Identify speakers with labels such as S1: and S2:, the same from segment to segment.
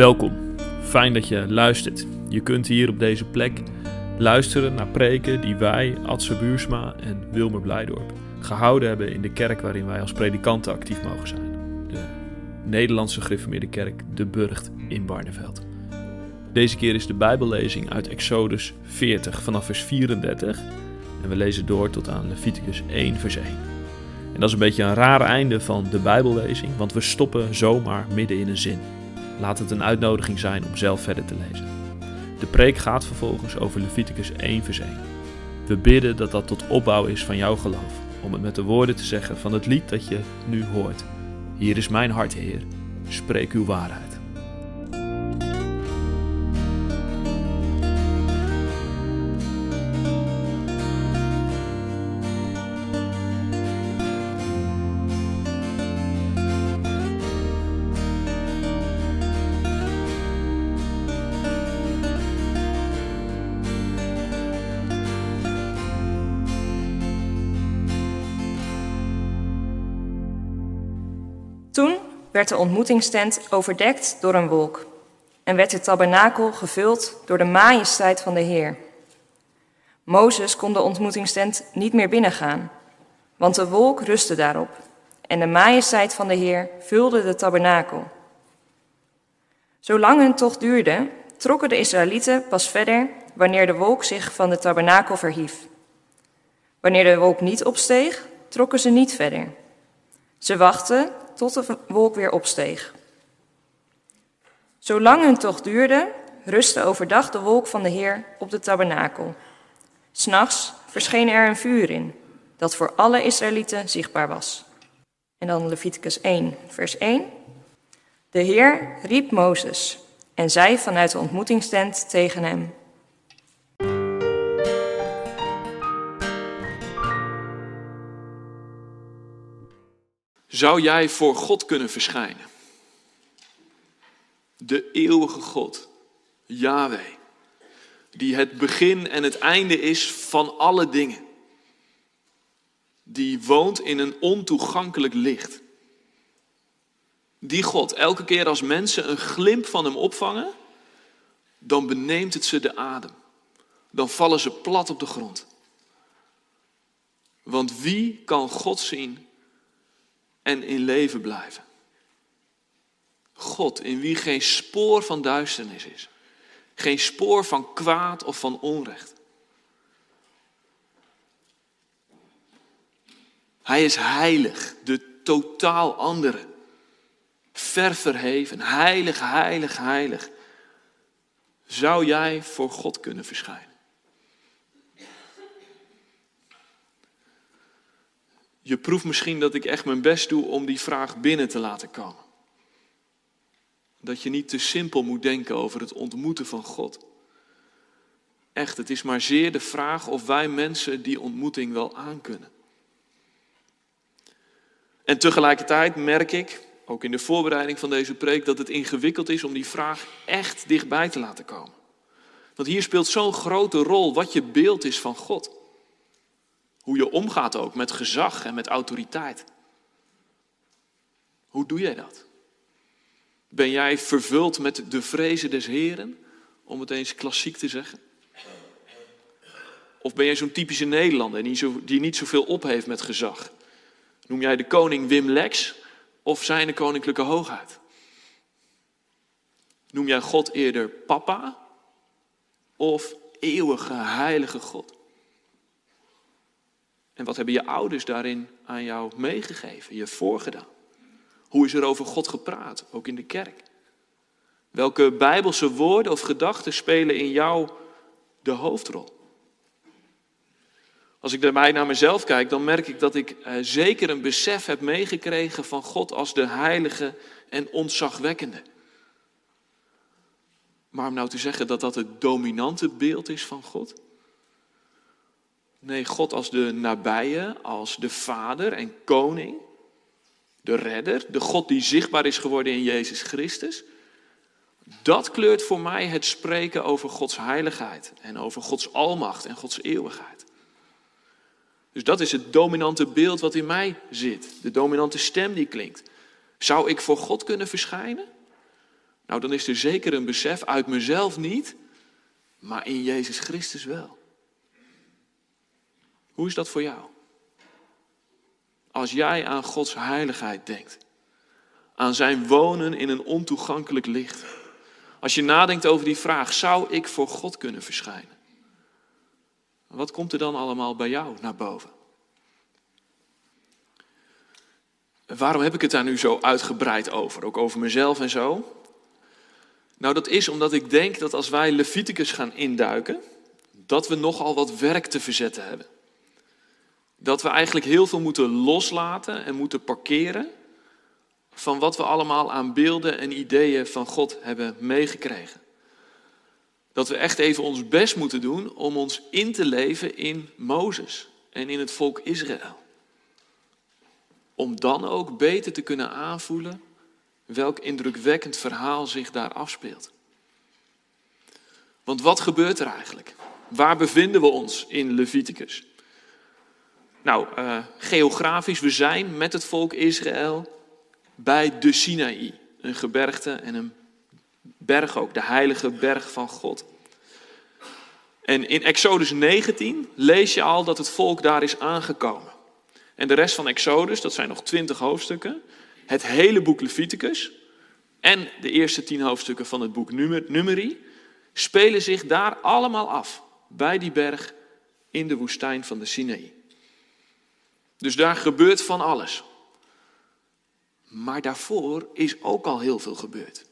S1: Welkom, fijn dat je luistert. Je kunt hier op deze plek luisteren naar preken die wij, Adse Buursma en Wilmer Blijdorp, gehouden hebben in de kerk waarin wij als predikanten actief mogen zijn. De Nederlandse gereformeerde kerk De Burgt in Barneveld. Deze keer is de Bijbellezing uit Exodus 40 vanaf vers 34 en we lezen door tot aan Leviticus 1 vers 1. En dat is een beetje een raar einde van de Bijbellezing, want we stoppen zomaar midden in een zin. Laat het een uitnodiging zijn om zelf verder te lezen. De preek gaat vervolgens over Leviticus 1 vers 1. We bidden dat dat tot opbouw is van jouw geloof, om het met de woorden te zeggen van het lied dat je nu hoort. Hier is mijn hart, Heer, spreek uw waarheid.
S2: Werd de ontmoetingstent overdekt door een wolk en werd de tabernakel gevuld door de majesteit van de Heer. Mozes kon de ontmoetingstent niet meer binnengaan, want de wolk rustte daarop en de majesteit van de Heer vulde de tabernakel. Zolang hun tocht duurde, trokken de Israëlieten pas verder wanneer de wolk zich van de tabernakel verhief. Wanneer de wolk niet opsteeg, trokken ze niet verder. Ze wachten tot de wolk weer opsteeg. Zolang hun tocht duurde, rustte overdag de wolk van de Heer op de tabernakel. S'nachts verscheen er een vuur in, dat voor alle Israëlieten zichtbaar was. En dan Leviticus 1, vers 1. De Heer riep Mozes en zei vanuit de ontmoetingstent tegen hem:
S3: Zou jij voor God kunnen verschijnen? De eeuwige God, Yahweh, die het begin en het einde is van alle dingen. Die woont in een ontoegankelijk licht. Die God, elke keer als mensen een glimp van hem opvangen, dan beneemt het ze de adem. Dan vallen ze plat op de grond. Want wie kan God zien en in leven blijven. God, in wie geen spoor van duisternis is. Geen spoor van kwaad of van onrecht. Hij is heilig, de totaal andere. Ver verheven, heilig, heilig, heilig. Zou jij voor God kunnen verschijnen? Je proeft misschien dat ik echt mijn best doe om die vraag binnen te laten komen. Dat je niet te simpel moet denken over het ontmoeten van God. Echt, het is maar zeer de vraag of wij mensen die ontmoeting wel aankunnen. En tegelijkertijd merk ik, ook in de voorbereiding van deze preek, dat het ingewikkeld is om die vraag echt dichtbij te laten komen. Want hier speelt zo'n grote rol wat je beeld is van God. Hoe je omgaat ook met gezag en met autoriteit. Hoe doe jij dat? Ben jij vervuld met de vrezen des Heren, om het eens klassiek te zeggen? Of ben jij zo'n typische Nederlander die, niet zoveel op heeft met gezag? Noem jij de koning Wim Lex of zijn de koninklijke hoogheid? Noem jij God eerder papa of eeuwige heilige God? En wat hebben je ouders daarin aan jou meegegeven, je voorgedaan? Hoe is er over God gepraat, ook in de kerk? Welke bijbelse woorden of gedachten spelen in jou de hoofdrol? Als ik daarbij naar mezelf kijk, dan merk ik dat ik eh, zeker een besef heb meegekregen van God als de heilige en ontzagwekkende. Maar om nou te zeggen dat dat het dominante beeld is van God? Nee, God als de nabije, als de vader en koning, de redder, de God die zichtbaar is geworden in Jezus Christus. Dat kleurt voor mij het spreken over Gods heiligheid en over Gods almacht en Gods eeuwigheid. Dus dat is het dominante beeld wat in mij zit, de dominante stem die klinkt. Zou ik voor God kunnen verschijnen? Nou, dan is er zeker een besef uit mezelf niet, maar in Jezus Christus wel. Hoe is dat voor jou? Als jij aan Gods heiligheid denkt, aan zijn wonen in een ontoegankelijk licht. Als je nadenkt over die vraag, zou ik voor God kunnen verschijnen? Wat komt er dan allemaal bij jou naar boven? Waarom heb ik het daar nu zo uitgebreid over? Ook over mezelf en zo? Nou, dat is omdat ik denk dat als wij Leviticus gaan induiken, dat we nogal wat werk te verzetten hebben. Dat we eigenlijk heel veel moeten loslaten en moeten parkeren van wat we allemaal aan beelden en ideeën van God hebben meegekregen. Dat we echt even ons best moeten doen om ons in te leven in Mozes en in het volk Israël. Om dan ook beter te kunnen aanvoelen welk indrukwekkend verhaal zich daar afspeelt. Want wat gebeurt er eigenlijk? Waar bevinden we ons in Leviticus? Nou, uh, geografisch, we zijn met het volk Israël bij de Sinaï. Een gebergte en een berg ook, de heilige berg van God. En in Exodus 19 lees je al dat het volk daar is aangekomen. En de rest van Exodus, dat zijn nog twintig hoofdstukken, het hele boek Leviticus en de eerste tien hoofdstukken van het boek Numeri, spelen zich daar allemaal af, bij die berg in de woestijn van de Sinaï. Dus daar gebeurt van alles. Maar daarvoor is ook al heel veel gebeurd.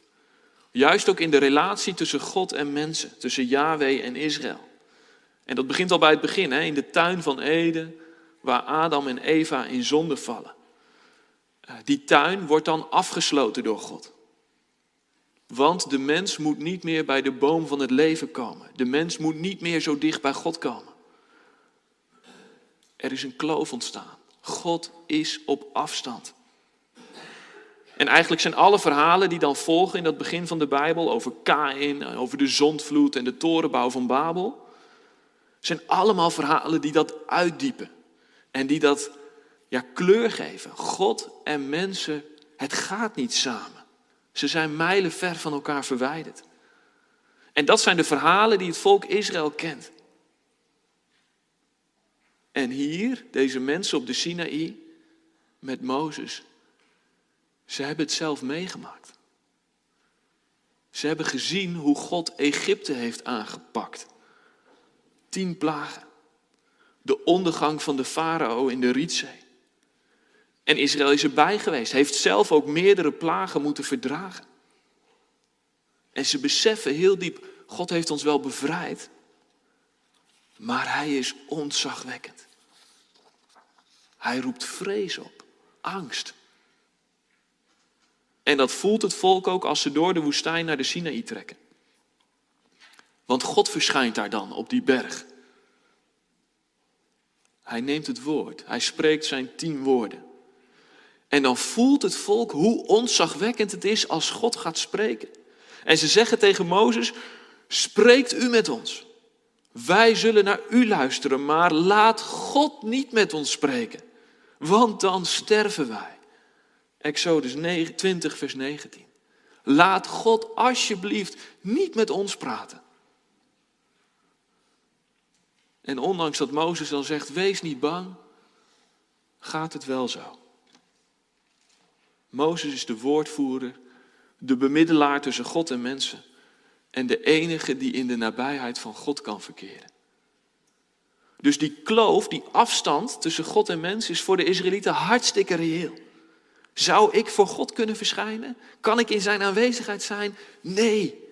S3: Juist ook in de relatie tussen God en mensen, tussen Yahweh en Israël. En dat begint al bij het begin, hè, in de tuin van Eden, waar Adam en Eva in zonde vallen. Eh, die tuin wordt dan afgesloten door God. Want de mens moet niet meer bij de boom van het leven komen. De mens moet niet meer zo dicht bij God komen. Er is een kloof ontstaan. God is op afstand. En eigenlijk zijn alle verhalen die dan volgen in dat begin van de Bijbel over Kain, over de zondvloed en de torenbouw van Babel, zijn allemaal verhalen die dat uitdiepen en die dat ja, kleur geven. God en mensen, het gaat niet samen. Ze zijn mijlen ver van elkaar verwijderd. En dat zijn de verhalen die het volk Israël kent. En hier, deze mensen op de Sinaï, met Mozes, ze hebben het zelf meegemaakt. Ze hebben gezien hoe God Egypte heeft aangepakt. Tien plagen. De ondergang van de farao in de Rietzee. En Israël is erbij geweest, heeft zelf ook meerdere plagen moeten verdragen. En ze beseffen heel diep, God heeft ons wel bevrijd, maar hij is ontzagwekkend. Hij roept vrees op, angst. En dat voelt het volk ook als ze door de woestijn naar de Sinaï trekken. Want God verschijnt daar dan op die berg. Hij neemt het woord, hij spreekt zijn tien woorden. En dan voelt het volk hoe ontzagwekkend het is als God gaat spreken. En ze zeggen tegen Mozes, spreekt u met ons. Wij zullen naar u luisteren, maar laat God niet met ons spreken, want dan sterven wij. Exodus 20, vers 19. Laat God alsjeblieft niet met ons praten. En ondanks dat Mozes dan zegt, wees niet bang, gaat het wel zo. Mozes is de woordvoerder, de bemiddelaar tussen God en mensen en de enige die in de nabijheid van God kan verkeren. Dus die kloof, die afstand tussen God en mens is voor de Israëlieten hartstikke reëel. Zou ik voor God kunnen verschijnen? Kan ik in zijn aanwezigheid zijn? Nee.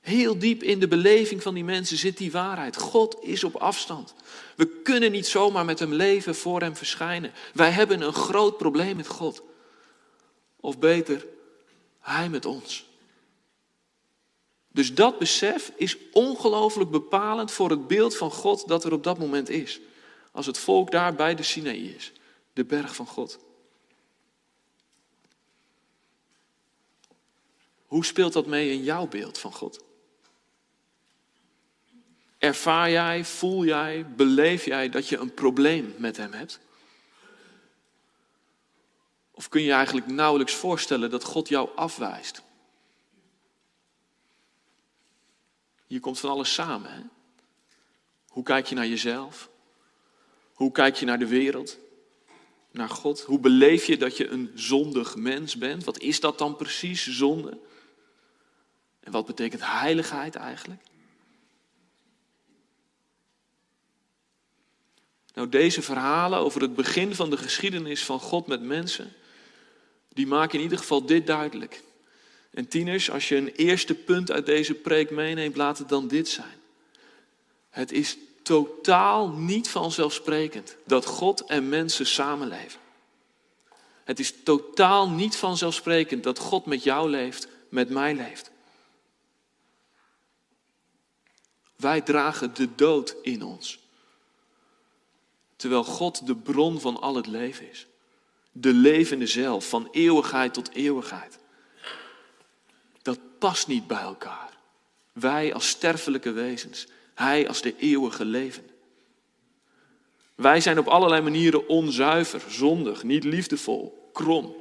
S3: Heel diep in de beleving van die mensen zit die waarheid. God is op afstand. We kunnen niet zomaar met hem leven, voor hem verschijnen. Wij hebben een groot probleem met God. Of beter, hij met ons. Dus dat besef is ongelooflijk bepalend voor het beeld van God dat er op dat moment is. Als het volk daar bij de Sinaï is, de berg van God. Hoe speelt dat mee in jouw beeld van God? Ervaar jij, voel jij, beleef jij dat je een probleem met Hem hebt? Of kun je eigenlijk nauwelijks voorstellen dat God jou afwijst? Hier komt van alles samen. Hè? Hoe kijk je naar jezelf? Hoe kijk je naar de wereld? Naar God? Hoe beleef je dat je een zondig mens bent? Wat is dat dan precies, zonde? En wat betekent heiligheid eigenlijk? Nou, deze verhalen over het begin van de geschiedenis van God met mensen, die maken in ieder geval dit duidelijk. En tieners, als je een eerste punt uit deze preek meeneemt, laat het dan dit zijn. Het is totaal niet vanzelfsprekend dat God en mensen samenleven. Het is totaal niet vanzelfsprekend dat God met jou leeft, met mij leeft. Wij dragen de dood in ons. Terwijl God de bron van al het leven is. De levende zelf, van eeuwigheid tot eeuwigheid. Past niet bij elkaar. Wij als sterfelijke wezens, Hij als de eeuwige leven. Wij zijn op allerlei manieren onzuiver, zondig, niet liefdevol, krom.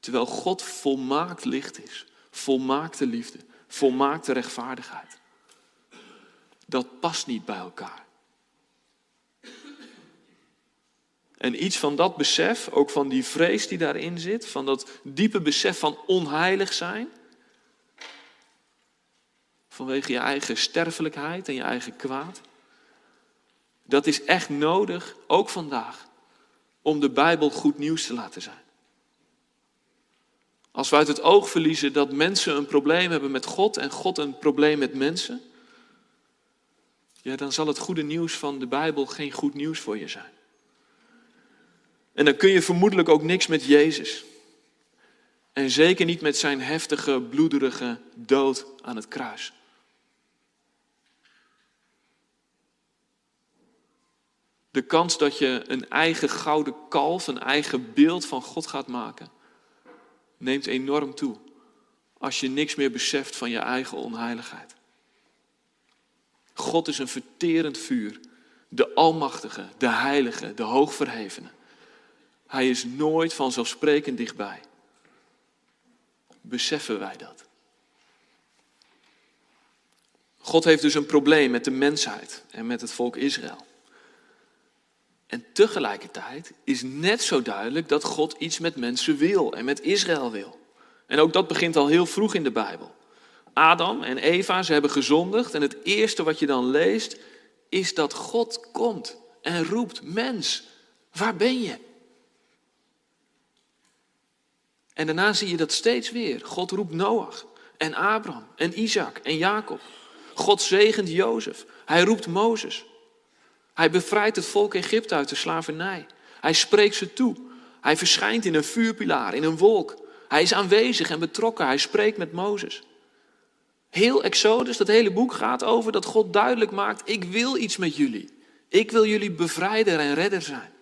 S3: Terwijl God volmaakt licht is, volmaakte liefde, volmaakte rechtvaardigheid. Dat past niet bij elkaar. En iets van dat besef, ook van die vrees die daarin zit, van dat diepe besef van onheilig zijn, vanwege je eigen sterfelijkheid en je eigen kwaad, dat is echt nodig, ook vandaag, om de Bijbel goed nieuws te laten zijn. Als we uit het oog verliezen dat mensen een probleem hebben met God en God een probleem met mensen, ja, dan zal het goede nieuws van de Bijbel geen goed nieuws voor je zijn. En dan kun je vermoedelijk ook niks met Jezus. En zeker niet met zijn heftige, bloederige dood aan het kruis. De kans dat je een eigen gouden kalf, een eigen beeld van God gaat maken, neemt enorm toe als je niks meer beseft van je eigen onheiligheid. God is een verterend vuur, de Almachtige, de Heilige, de Hoogverhevene. Hij is nooit vanzelfsprekend dichtbij. Beseffen wij dat? God heeft dus een probleem met de mensheid en met het volk Israël. En tegelijkertijd is net zo duidelijk dat God iets met mensen wil en met Israël wil. En ook dat begint al heel vroeg in de Bijbel. Adam en Eva, ze hebben gezondigd en het eerste wat je dan leest is dat God komt en roept, mens, waar ben je? En daarna zie je dat steeds weer. God roept Noach en Abraham en Isaac en Jacob. God zegent Jozef. Hij roept Mozes. Hij bevrijdt het volk Egypte uit de slavernij. Hij spreekt ze toe. Hij verschijnt in een vuurpilaar, in een wolk. Hij is aanwezig en betrokken. Hij spreekt met Mozes. Heel Exodus, dat hele boek gaat over dat God duidelijk maakt: ik wil iets met jullie. Ik wil jullie bevrijder en redder zijn.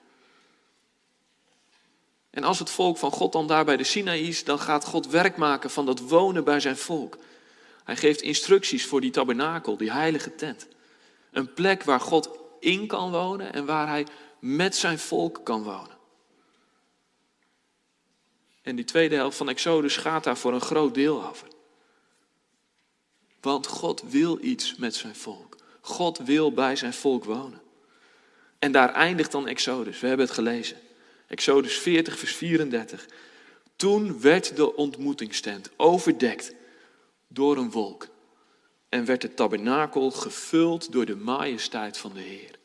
S3: En als het volk van God dan daar bij de Sinaï is, dan gaat God werk maken van dat wonen bij zijn volk. Hij geeft instructies voor die tabernakel, die heilige tent. Een plek waar God in kan wonen en waar hij met zijn volk kan wonen. En die tweede helft van Exodus gaat daar voor een groot deel over. Want God wil iets met zijn volk. God wil bij zijn volk wonen. En daar eindigt dan Exodus. We hebben het gelezen. Exodus 40, vers 34. Toen werd de ontmoetingstent overdekt door een wolk en werd het tabernakel gevuld door de majesteit van de Heer.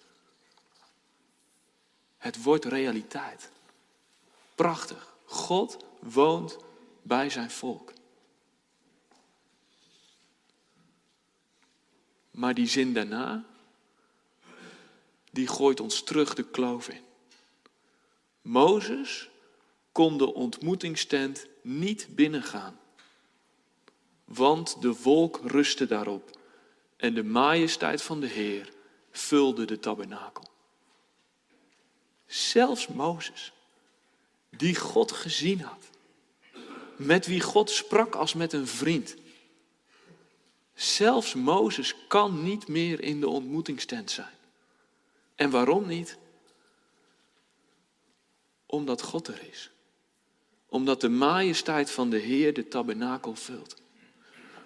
S3: Het wordt realiteit. Prachtig. God woont bij zijn volk. Maar die zin daarna, die gooit ons terug de kloof in. Mozes kon de ontmoetingstent niet binnengaan, want de wolk rustte daarop en de majesteit van de Heer vulde de tabernakel. Zelfs Mozes, die God gezien had, met wie God sprak als met een vriend. Zelfs Mozes kan niet meer in de ontmoetingstent zijn. En waarom niet? Omdat God er is. Omdat de majesteit van de Heer de tabernakel vult.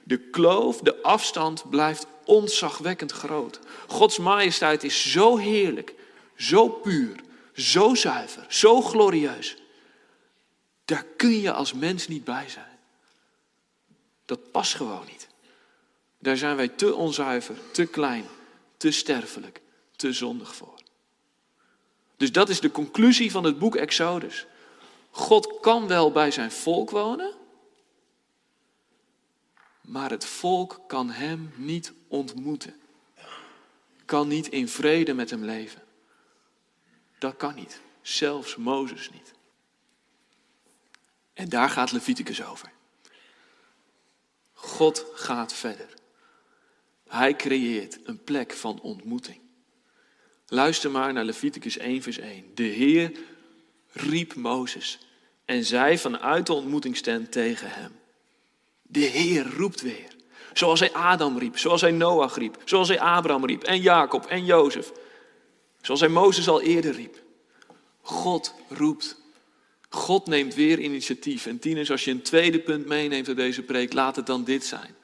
S3: De kloof, de afstand blijft ontzagwekkend groot. Gods majesteit is zo heerlijk, zo puur, zo zuiver, zo glorieus. Daar kun je als mens niet bij zijn. Dat past gewoon niet. Daar zijn wij te onzuiver, te klein, te sterfelijk, te zondig voor. Dus dat is de conclusie van het boek Exodus. God kan wel bij zijn volk wonen, maar het volk kan hem niet ontmoeten. Kan niet in vrede met hem leven. Dat kan niet. Zelfs Mozes niet. En daar gaat Leviticus over. God gaat verder. Hij creëert een plek van ontmoeting. Luister maar naar Leviticus 1, vers 1. De Heer riep Mozes en zei vanuit de ontmoetingstent tegen hem. De Heer roept weer. Zoals hij Adam riep, zoals hij Noach riep, zoals hij Abraham riep en Jacob en Jozef. Zoals hij Mozes al eerder riep. God roept. God neemt weer initiatief. En tieners, als je een tweede punt meeneemt uit deze preek, laat het dan dit zijn.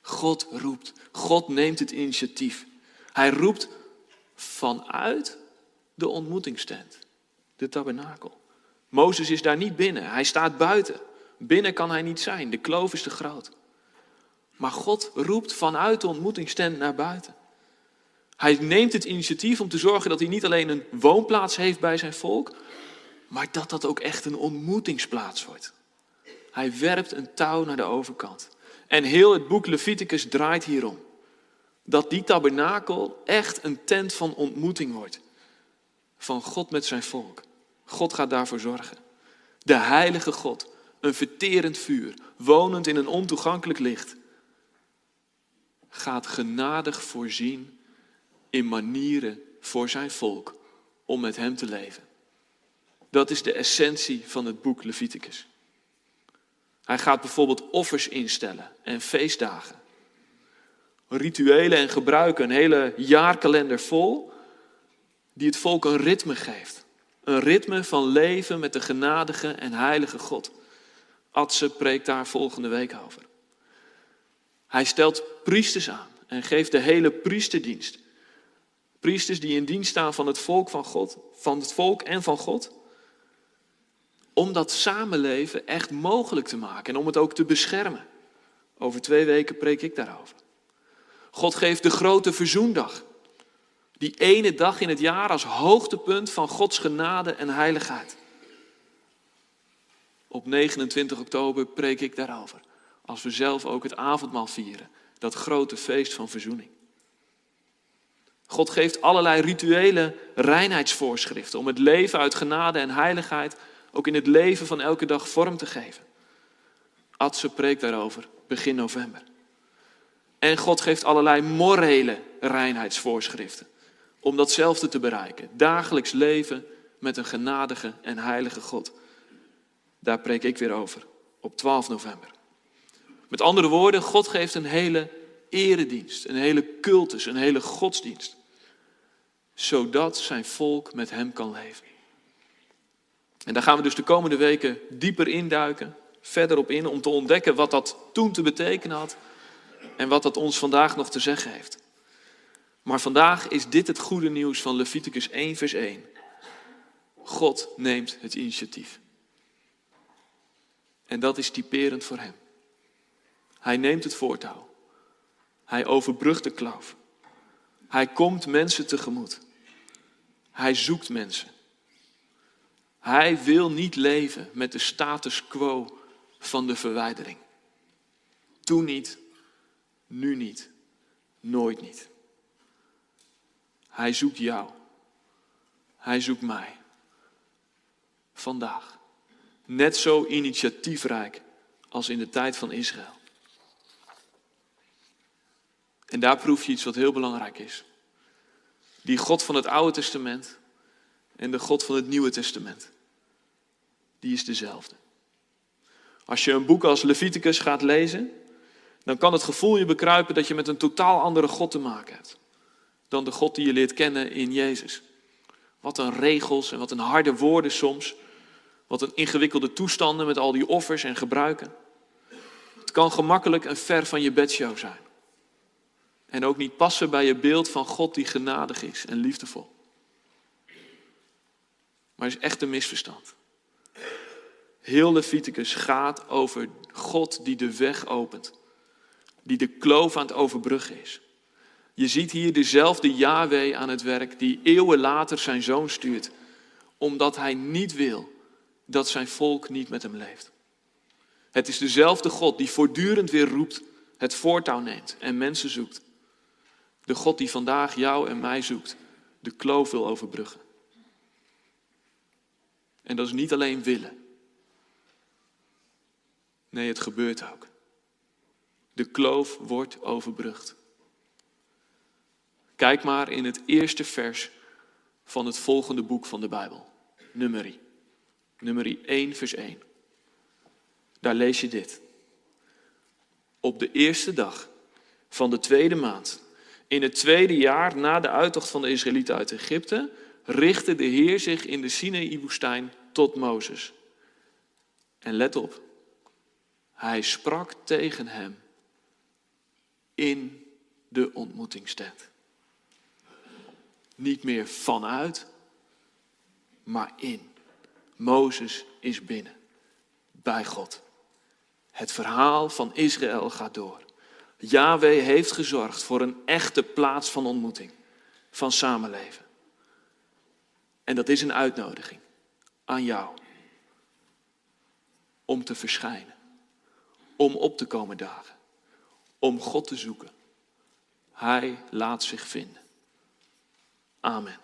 S3: God roept. God neemt het initiatief. Hij roept vanuit de ontmoetingstent, de tabernakel. Mozes is daar niet binnen, hij staat buiten. Binnen kan hij niet zijn, de kloof is te groot. Maar God roept vanuit de ontmoetingstent naar buiten. Hij neemt het initiatief om te zorgen dat hij niet alleen een woonplaats heeft bij zijn volk, maar dat dat ook echt een ontmoetingsplaats wordt. Hij werpt een touw naar de overkant. En heel het boek Leviticus draait hierom. Dat die tabernakel echt een tent van ontmoeting wordt. Van God met zijn volk. God gaat daarvoor zorgen. De heilige God, een verterend vuur, wonend in een ontoegankelijk licht, gaat genadig voorzien in manieren voor zijn volk om met hem te leven. Dat is de essentie van het boek Leviticus. Hij gaat bijvoorbeeld offers instellen en feestdagen. Rituelen en gebruiken, een hele jaarkalender vol, die het volk een ritme geeft. Een ritme van leven met de genadige en heilige God. Adse preekt daar volgende week over. Hij stelt priesters aan en geeft de hele priesterdienst. Priesters die in dienst staan van het volk van God, van het volk en van God om dat samenleven echt mogelijk te maken en om het ook te beschermen. Over twee weken preek ik daarover. God geeft de grote verzoendag. Die ene dag in het jaar als hoogtepunt van Gods genade en heiligheid. Op 29 oktober preek ik daarover. Als we zelf ook het avondmaal vieren. Dat grote feest van verzoening. God geeft allerlei rituele reinheidsvoorschriften om het leven uit genade en heiligheid ook in het leven van elke dag vorm te geven. Adse preekt daarover begin november. En God geeft allerlei morele reinheidsvoorschriften om datzelfde te bereiken. Dagelijks leven met een genadige en heilige God. Daar preek ik weer over op 12 november. Met andere woorden, God geeft een hele eredienst, een hele cultus, een hele godsdienst. Zodat zijn volk met hem kan leven. En daar gaan we dus de komende weken dieper induiken, verder op in, om te ontdekken wat dat toen te betekenen had en wat dat ons vandaag nog te zeggen heeft. Maar vandaag is dit het goede nieuws van Leviticus 1, vers 1. God neemt het initiatief. En dat is typerend voor hem. Hij neemt het voortouw. Hij overbrugt de kloof. Hij komt mensen tegemoet. Hij zoekt mensen. Hij wil niet leven met de status quo van de verwijdering. Toen niet, nu niet, nooit niet. Hij zoekt jou. Hij zoekt mij. Vandaag. Net zo initiatiefrijk als in de tijd van Israël. En daar proef je iets wat heel belangrijk is. Die God van het Oude Testament en de God van het Nieuwe Testament, die is dezelfde. Als je een boek als Leviticus gaat lezen, dan kan het gevoel je bekruipen dat je met een totaal andere God te maken hebt dan de God die je leert kennen in Jezus. Wat een regels en wat een harde woorden soms. Wat een ingewikkelde toestanden met al die offers en gebruiken. Het kan gemakkelijk een ver van je bedshow zijn. En ook niet passen bij je beeld van God die genadig is en liefdevol. Maar het is echt een misverstand. Heel Leviticus gaat over God die de weg opent. Die de kloof aan het overbruggen is. Je ziet hier dezelfde Yahweh aan het werk die eeuwen later zijn zoon stuurt. Omdat hij niet wil dat zijn volk niet met hem leeft. Het is dezelfde God die voortdurend weer roept, het voortouw neemt en mensen zoekt. De God die vandaag jou en mij zoekt, de kloof wil overbruggen. En dat is niet alleen willen. Nee, het gebeurt ook. De kloof wordt overbrugd. Kijk maar in het eerste vers van het volgende boek van de Bijbel, Numeri. Numeri 1, vers 1. Daar lees je dit. Op de eerste dag van de tweede maand, in het tweede jaar na de uittocht van de Israëlieten uit Egypte, richtte de Heer zich in de Sinaï-woestijn tot Mozes. En let op, hij sprak tegen hem in de ontmoetingstent. Niet meer vanuit, maar in. Mozes is binnen, bij God. Het verhaal van Israël gaat door. Yahweh heeft gezorgd voor een echte plaats van ontmoeting, van samenleven. En dat is een uitnodiging aan jou om te verschijnen, om op te komen dagen, om God te zoeken. Hij laat zich vinden. Amen.